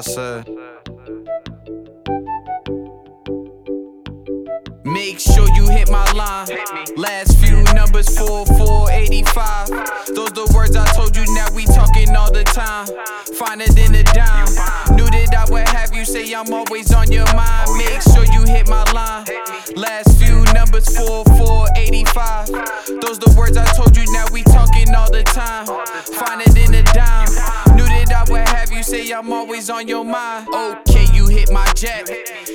said. Make sure you hit my line. Last few numbers 4485. Those the words I told you, now we talking all the time. Find it in a dime. Knew that I would have you say I'm always on your mind. Make sure you hit my line. Last few numbers 4485. Those the words I told you, now we talking all the time. Find it in a dime. Say I'm always on your mind. Okay, you hit my jack.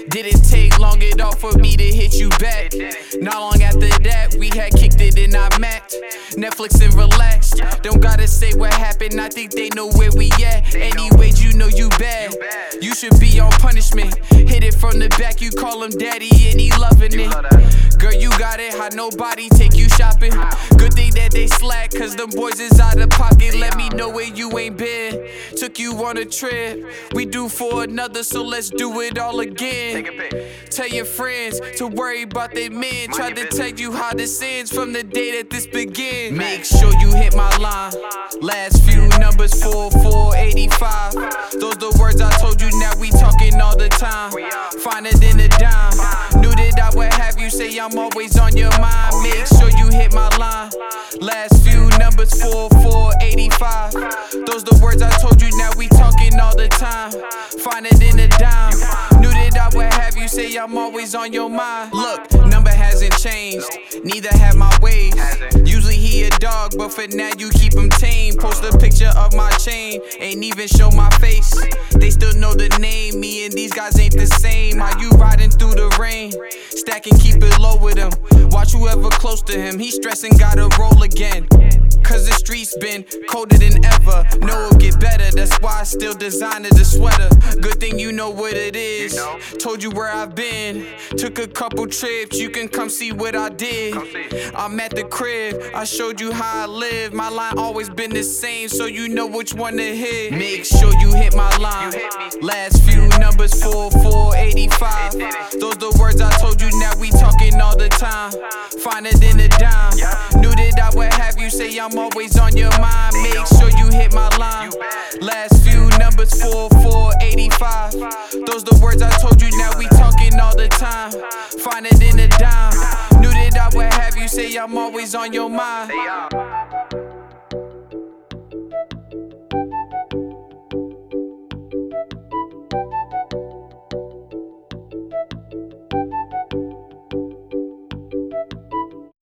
Didn't take long at all for me to hit you back. Not long after that, we had kicked it and I mapped. Netflix and relaxed. Don't gotta say what happened, I think they know where we at. Anyways, you know you bad. You should be on punishment. Hit it from the back, you call him daddy and he loving it. Girl, you got it, how nobody take you shopping. Good thing that they slack, cause them boys is out of pocket. Let me know where you ain't been. Took you on a trip. We do for another, so let's do it all again. Tell your friends to worry about their men. Tried to tell you how this ends from the day that this begins. Make sure you hit my line. Last few numbers 4485. Those the words I told you, now we talking all the time. Find it in a dime. Knew that I would have you say I'm always on your mind. Make time. Find it in a dime. Knew that I would have you say I'm always on your mind. Look, number hasn't changed, neither have my ways. Usually he a dog, but for now you keep him tame. Post a picture of my chain, ain't even show my face. They still know the name, me and these guys ain't the same. Are you riding through the rain? Stack and keep it low with him. Watch whoever close to him, he stressing, gotta roll again. Cause the streets been colder than ever. Know it'll get better, that's why I still designed the sweater. Good thing you know what it is. Told you where I've been. Took a couple trips, you can come see what I did. I'm at the crib, I showed you how I live. My line always been the same, so you know which one to hit. Make sure you hit my line. Last few numbers 4485. Those the words I told you, now we talking all the time. Find it in a dime. Say I'm always on your mind. Make sure you hit my line. Last few numbers 4485. Those the words I told you, now we talking all the time. Find it in a dime. Knew that I would have you say I'm always on your mind.